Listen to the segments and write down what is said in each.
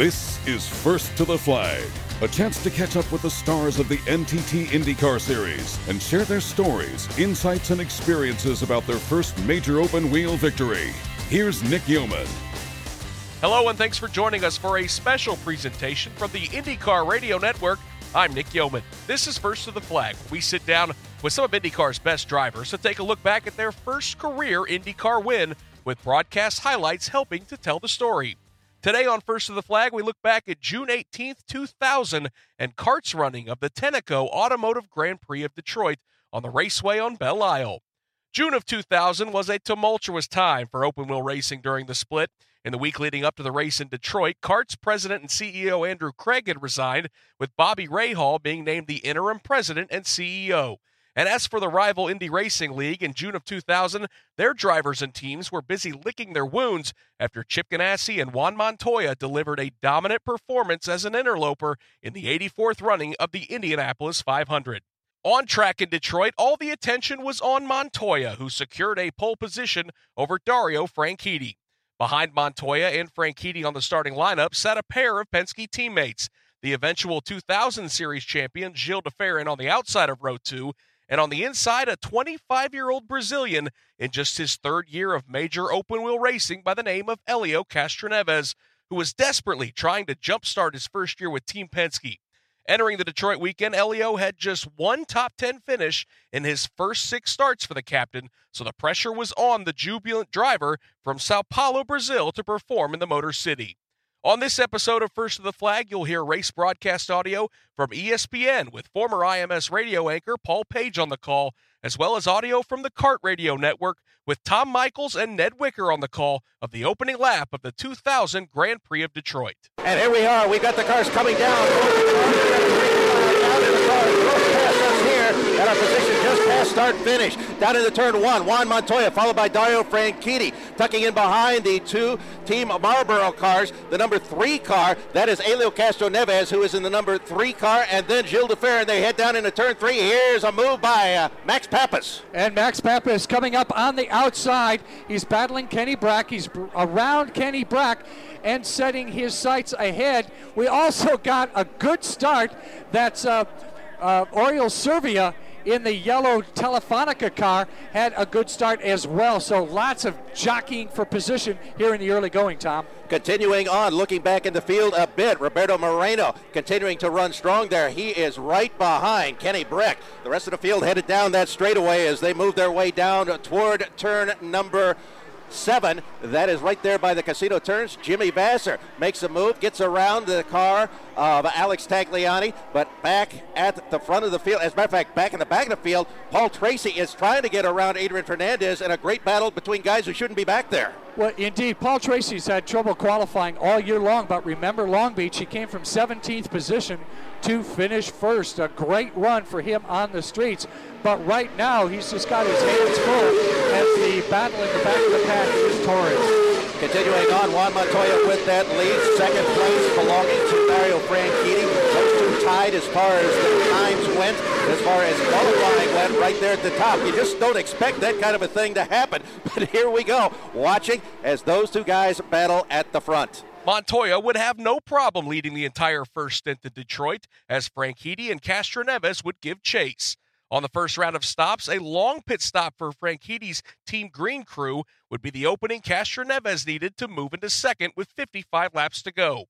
This is First to the Flag, a chance to catch up with the stars of the NTT IndyCar Series and share their stories, insights, and experiences about their first major open wheel victory. Here's Nick Yeoman. Hello, and thanks for joining us for a special presentation from the IndyCar Radio Network. I'm Nick Yeoman. This is First to the Flag. We sit down with some of IndyCar's best drivers to take a look back at their first career IndyCar win with broadcast highlights helping to tell the story. Today on First to the Flag, we look back at June 18th, 2000, and CART's running of the Tenneco Automotive Grand Prix of Detroit on the raceway on Belle Isle. June of 2000 was a tumultuous time for open wheel racing during the split. In the week leading up to the race in Detroit, CART's president and CEO Andrew Craig had resigned, with Bobby Rahal being named the interim president and CEO. And as for the rival Indy Racing League in June of 2000, their drivers and teams were busy licking their wounds after Chip Ganassi and Juan Montoya delivered a dominant performance as an interloper in the 84th running of the Indianapolis 500. On track in Detroit, all the attention was on Montoya, who secured a pole position over Dario Franchitti. Behind Montoya and Franchitti on the starting lineup sat a pair of Penske teammates, the eventual 2000 Series champion Gilles de Ferran on the outside of row 2 and on the inside, a 25 year old Brazilian in just his third year of major open wheel racing by the name of Helio Castroneves, who was desperately trying to jumpstart his first year with Team Penske. Entering the Detroit weekend, Helio had just one top 10 finish in his first six starts for the captain, so the pressure was on the jubilant driver from Sao Paulo, Brazil, to perform in the Motor City. On this episode of First to the Flag, you'll hear race broadcast audio from ESPN with former IMS radio anchor Paul Page on the call, as well as audio from the CART Radio Network with Tom Michaels and Ned Wicker on the call of the opening lap of the 2000 Grand Prix of Detroit. And here we are. We've got the cars coming down at our position just past start finish. Down into turn one, Juan Montoya, followed by Dario Franchitti, tucking in behind the two Team Marlboro cars. The number three car, that is Helio Castroneves, who is in the number three car, and then Gilles de Ferran. They head down into turn three. Here's a move by uh, Max Papis. And Max Papis coming up on the outside. He's battling Kenny Brack. He's around Kenny Brack and setting his sights ahead. We also got a good start. That's uh, uh, Servia in the yellow Telefonica car had a good start as well. So lots of jockeying for position here in the early going, Tom. Continuing on, looking back in the field a bit, Roberto Moreno continuing to run strong there. He is right behind Kenny Brack. The rest of the field headed down that straightaway as they move their way down toward turn number seven. That is right there by the casino turns. Jimmy Vasser makes a move, gets around the car of Alex Tagliani, but back at the front of the field, as a matter of fact, back in the back of the field, Paul Tracy is trying to get around Adrian Fernandez in a great battle between guys who shouldn't be back there. Well, indeed, Paul Tracy's had trouble qualifying all year long, but remember Long Beach, he came from 17th position to finish first. A great run for him on the streets. But right now, he's just got his hands full as the battle in the back of the pack is Torres. Continuing on, Juan Montoya with that lead. Second place belonging to Dario Franchitti. Those two tied as far as the times went, as far as qualifying went right there at the top. You just don't expect that kind of a thing to happen. But here we go, watching as those two guys battle at the front. Montoya would have no problem leading the entire first stint in Detroit, as Franchitti and Castroneves would give chase. On the first round of stops, a long pit stop for Franchitti's Team Green crew would be the opening Castroneves needed to move into second with 55 laps to go.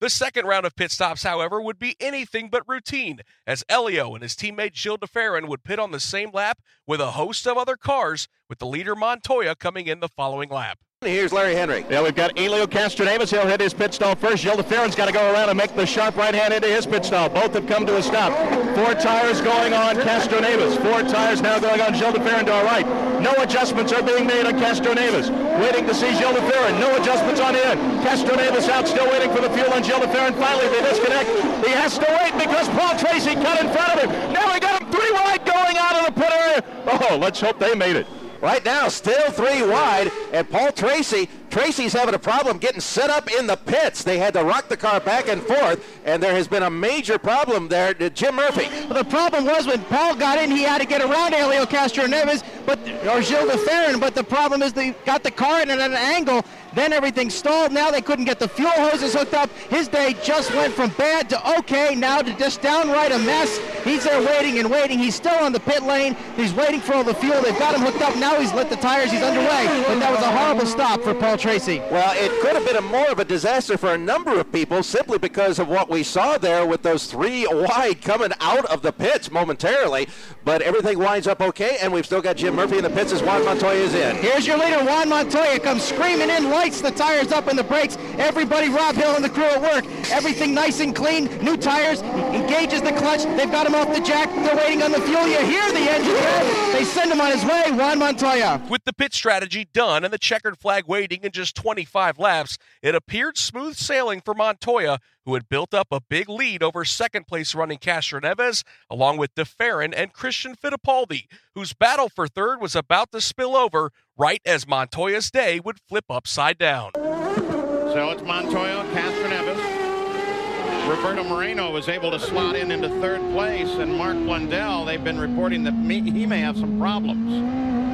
The second round of pit stops, however, would be anything but routine, as Helio and his teammate Gilles de Ferran would pit on the same lap with a host of other cars, with the leader Montoya coming in the following lap. Here's Larry Henry. Yeah, we've got Helio Castroneves. He'll hit his pit stall first. Gilles de Ferran's got to go around and make the sharp right hand into his pit stall. Both have come to a stop. Four tires going on Castroneves. Four tires now going on Gilles de Ferran to our right. No adjustments are being made on Castroneves. Waiting to see Gilles de Ferran. No adjustments on in. Castroneves out, still waiting for the fuel on Gilles de Ferran. Finally, they disconnect. He has to wait because Paul Tracy cut in front of him. Now we got him three wide going out of the pit area. Oh, let's hope they made it. Right now, still three wide, and Paul Tracy. Tracy's having a problem getting set up in the pits. They had to rock the car back and forth, and there has been a major problem there. Jim Murphy. Well, the problem was when Paul got in, he had to get around Helio Castroneves, but or Gilles de But the problem is they got the car in at an angle, Then everything stalled. Now they couldn't get the fuel hoses hooked up. His day just went from bad to okay, now to just downright a mess. He's there waiting and waiting. He's still on the pit lane. He's waiting for all the fuel. They've got him hooked up. Now he's lit the tires. He's underway. But that was a horrible stop for Paul Tracy. Well, it could have been a more of a disaster for a number of people simply because of what we saw there with those three wide coming out of the pits momentarily. But everything winds up okay, and we've still got Jim Murphy in the pits as Juan Montoya is in. Here's your leader, Juan Montoya, comes screaming in, lights the tires up and the brakes. Everybody, Rob Hill and the crew at work. Everything nice and clean, new tires, engages the clutch. They've got him off the jack. They're waiting on the fuel. You hear the engine. They send him on his way, Juan Montoya. With the pit strategy done and the checkered flag waiting in just 25 laps, it appeared smooth sailing for Montoya, who had built up a big lead over second place running Castroneves, along with de Ferran and Christian Fittipaldi, whose battle for third was about to spill over right as Montoya's day would flip upside down. So it's Montoya, Castroneves. Roberto Moreno was able to slot in into third place, and Mark Blundell, they've been reporting that he may have some problems.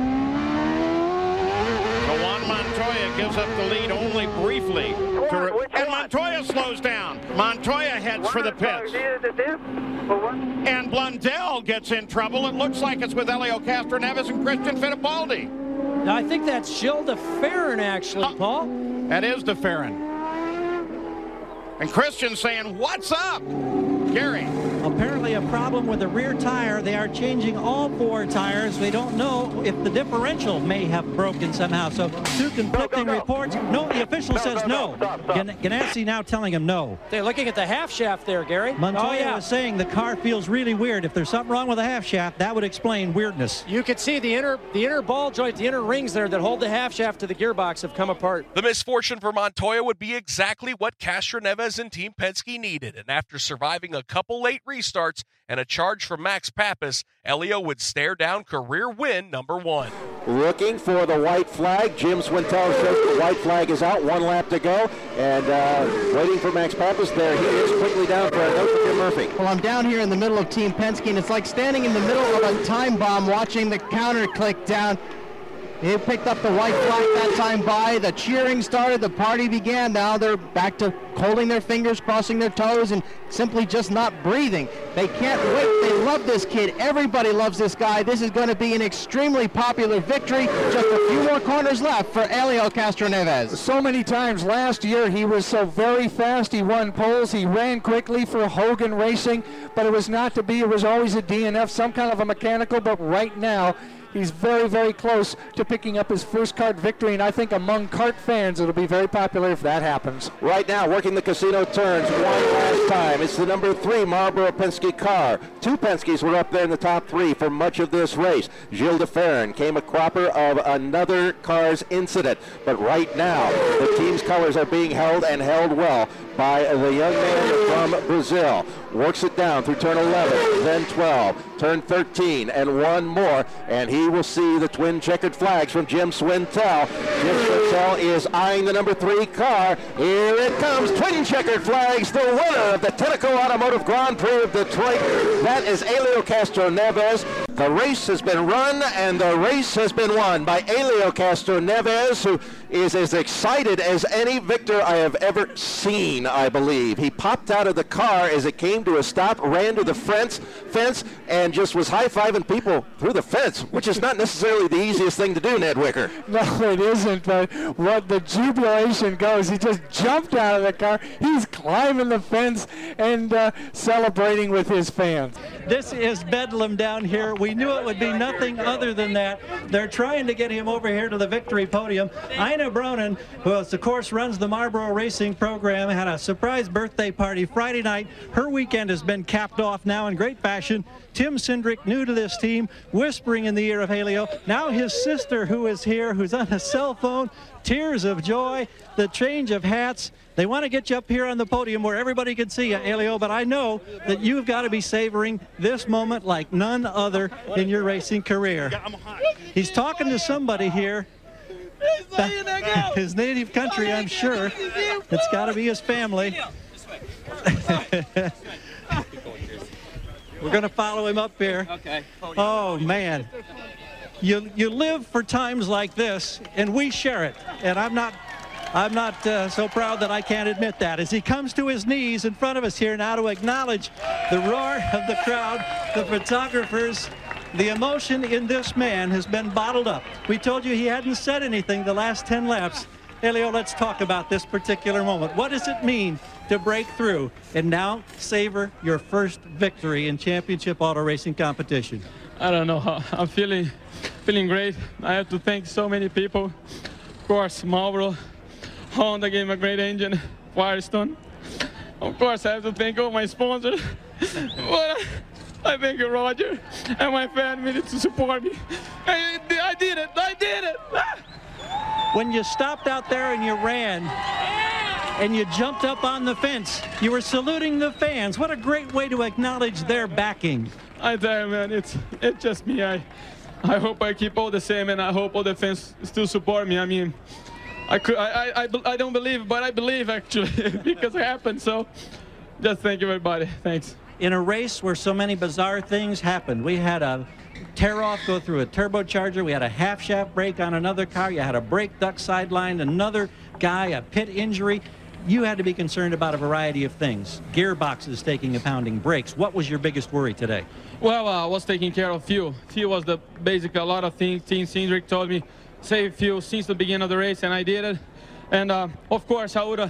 So Juan Montoya gives up the lead only briefly. To, and Montoya slows down. Montoya heads for the pits. And Blundell gets in trouble. It looks like it's with Helio Castroneves and Christian Fittipaldi. Now, I think that's Gilles de Ferran, actually, uh, Paul. That is de Ferran. And Christian saying, what's up? Gary. Apparently a problem with the rear tire. They are changing all four tires. They don't know if the differential may have broken somehow. So two conflicting reports. No, the official says no. Ganassi now telling him no. They're looking at the half shaft there, Gary. Montoya oh, yeah. was saying the car feels really weird. If there's something wrong with the half shaft, that would explain weirdness. You could see the inner the inner ball joint, the inner rings there that hold the half shaft to the gearbox have come apart. The misfortune for Montoya would be exactly what Castroneves and Team Penske needed. And after surviving a couple late restarts and a charge from Max Papis, Helio would stare down career win number one. Looking for the white flag. Jim Swintal shows the white flag is out. One lap to go. And uh, waiting for Max Papis. There he is, quickly down for a note for Jim Murphy. Well, I'm down here in the middle of Team Penske, and it's like standing in the middle of a time bomb watching the counter click down. They picked up the white flag that time by. The cheering started. The party began. Now they're back to holding their fingers, crossing their toes, and simply just not breathing. They can't wait. They love this kid. Everybody loves this guy. This is going to be an extremely popular victory. Just a few more corners left for Helio Castroneves. So many times last year he was so very fast. He won poles. He ran quickly for Hogan Racing, but it was not to be. It was always a DNF, some kind of a mechanical. But right now he's very, very close to picking up his first CART victory, and I think among CART fans it'll be very popular if that happens. Right now, working the casino turns one last time. It's the number three Marlboro Penske car. Two Penskes were up there in the top three for much of this race. Gilles de Ferran came a cropper of another car's incident, but right now the team's colors are being held and held well by the young man from Brazil. Works it down through turn 11, then 12, turn 13, and one more, and he will see the twin checkered flags from Jim Swintal. Jim Swintal is eyeing the number three car. Here it comes, twin checkered flags, the winner of the Tenneco Automotive Grand Prix of Detroit. That is Helio Castroneves. The race has been run and the race has been won by Helio Castroneves, who is as excited as any victor I have ever seen, I believe. He popped out of the car as it came to a stop, ran to the fence, fence and just was high-fiving people through the fence, which is not necessarily the easiest thing to do, Ned Wicker. No, it isn't, but what the jubilation goes, he just jumped out of the car. He's climbing the fence and uh, celebrating with his fans. This is Bedlam down here. We knew it would be nothing other than that. They're trying to get him over here to the victory podium. Ina Bronin, who of course runs the Marlboro Racing program, had a surprise birthday party Friday night. Her weekend has been capped off now in great fashion. Tim Cindric, new to this team, whispering in the ear of Helio. Now his sister, who is here, who's on a cell phone, tears of joy, the change of hats. They want to get you up here on the podium where everybody can see you, Helio, but I know that you've got to be savoring this moment like none other in your racing career. He's talking to somebody here. His native country, I'm sure. It's got to be his family. We're going to follow him up here. Okay. Oh, man. You, you live for times like this, and we share it. And I'm not I'm not uh, so proud that I can't admit that. As he comes to his knees in front of us here now to acknowledge the roar of the crowd, the photographers, the emotion in this man has been bottled up. We told you he hadn't said anything the last 10 laps. Helio, let's talk about this particular moment. What does it mean to break through and now savor your first victory in championship auto racing competition? I don't know. I'm feeling feeling great. I have to thank so many people. Of course, Marlboro, Honda gave me a great engine, Firestone. Of course, I have to thank all my sponsors. but I thank you, Roger, and my family to support me. I, I did it. I did it. when you stopped out there and you ran and you jumped up on the fence, you were saluting the fans. What a great way to acknowledge their backing. I tell you, man, it's it's just me. I I hope I keep all the same, and I hope all the fans still support me. I mean, I could I I, I don't believe, but I believe actually because it happened. So, just thank you, everybody. Thanks. In a race where so many bizarre things happened, we had a tear off go through a turbocharger. We had a half shaft break on another car. You had a brake duct sideline. Another guy, a pit injury you had to be concerned about a variety of things. Gearboxes taking a pounding, brakes. What was your biggest worry today? Well, uh, I was taking care of fuel. Fuel was the basic. A lot of things. Tim Cindric told me save fuel since the beginning of the race, and I did it. And uh, of course, I would uh,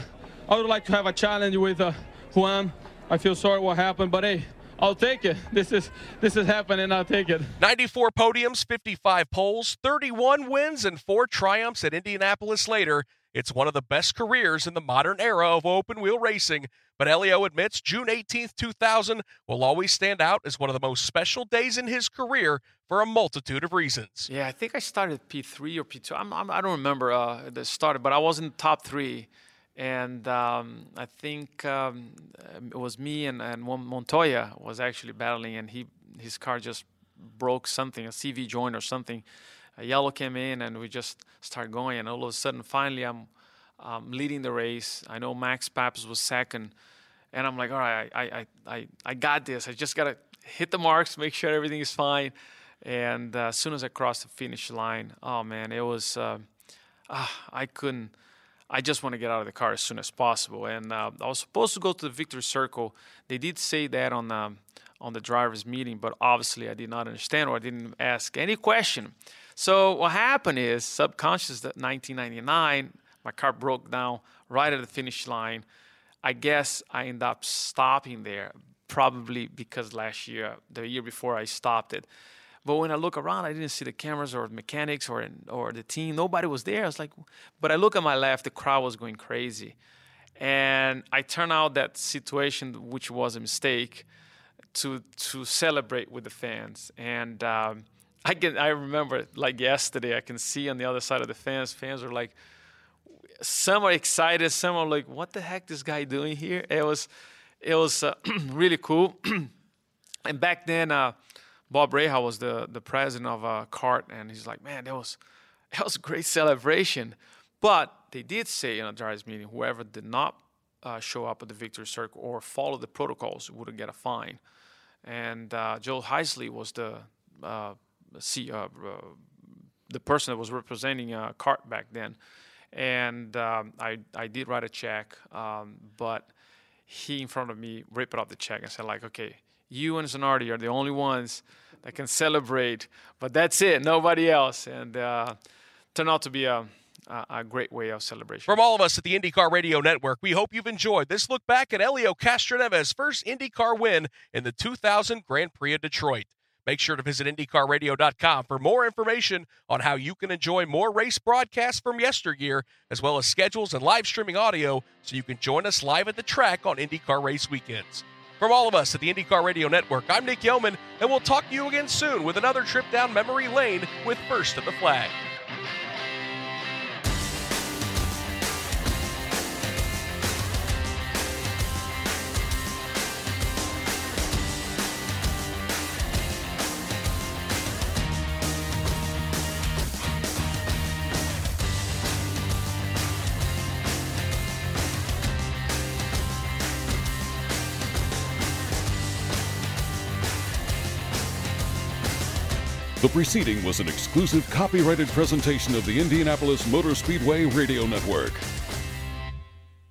I would like to have a challenge with uh, Juan. I feel sorry what happened, but hey, I'll take it. This is this is happening. I'll take it. 94 podiums, 55 poles, 31 wins, and four triumphs at Indianapolis later. It's one of the best careers in the modern era of open wheel racing, but Helio admits June 18th, 2000 will always stand out as one of the most special days in his career for a multitude of reasons. Yeah, I think I started P3 or P2. I'm, I'm, I do not remember uh, the start, but I was in the top three. And um, I think um, it was me and, and Montoya was actually battling, and he his car just broke something, a CV joint or something a yellow came in and we just started going and all of a sudden finally i'm um, leading the race i know max papis was second and i'm like all right i, I, I, I got this i just got to hit the marks make sure everything is fine and uh, as soon as i crossed the finish line oh man it was uh, uh, i couldn't I just want to get out of the car as soon as possible. And uh, I was supposed to go to the victory circle. They did say that on the, on the drivers' meeting, but obviously I did not understand or I didn't ask any question. So what happened is subconscious that 1999, my car broke down right at the finish line. I guess I ended up stopping there, probably because last year, the year before, I stopped it. But when I look around, I didn't see the cameras or mechanics or or the team. Nobody was there. I was like, but I look at my left, the crowd was going crazy, and I turn out that situation, which was a mistake, to to celebrate with the fans. And um, I can I remember like yesterday. I can see on the other side of the fans. Fans are like, some are excited. Some are like, "What the heck this guy doing here?" It was, it was uh, really cool. and back then, uh, Bob Rahal was the the president of uh, CART, and he's like, "Man, that was that was a great celebration." But they did say in a drivers meeting, whoever did not uh, show up at the victory circle or follow the protocols would get a fine. And uh, Joe Heisley was the uh, see uh, the person that was representing a CART back then, and um, I I did write a check, um, but he in front of me ripped out the check and said like, okay, you and Zanardi are the only ones that can celebrate, but that's it, nobody else, and uh, turned out to be a a great way of celebration. From all of us at the IndyCar Radio Network, we hope you've enjoyed this look back at Helio Castroneves' first IndyCar win in the 2000 Grand Prix of Detroit. Make sure to visit IndyCarRadio.com for more information on how you can enjoy more race broadcasts from yesteryear, as well as schedules and live streaming audio so you can join us live at the track on IndyCar race weekends. From all of us at the IndyCar Radio Network, I'm Nick Yeoman, and we'll talk to you again soon with another trip down memory lane with First of the Flag. The preceding was an exclusive copyrighted presentation of the Indianapolis Motor Speedway Radio Network.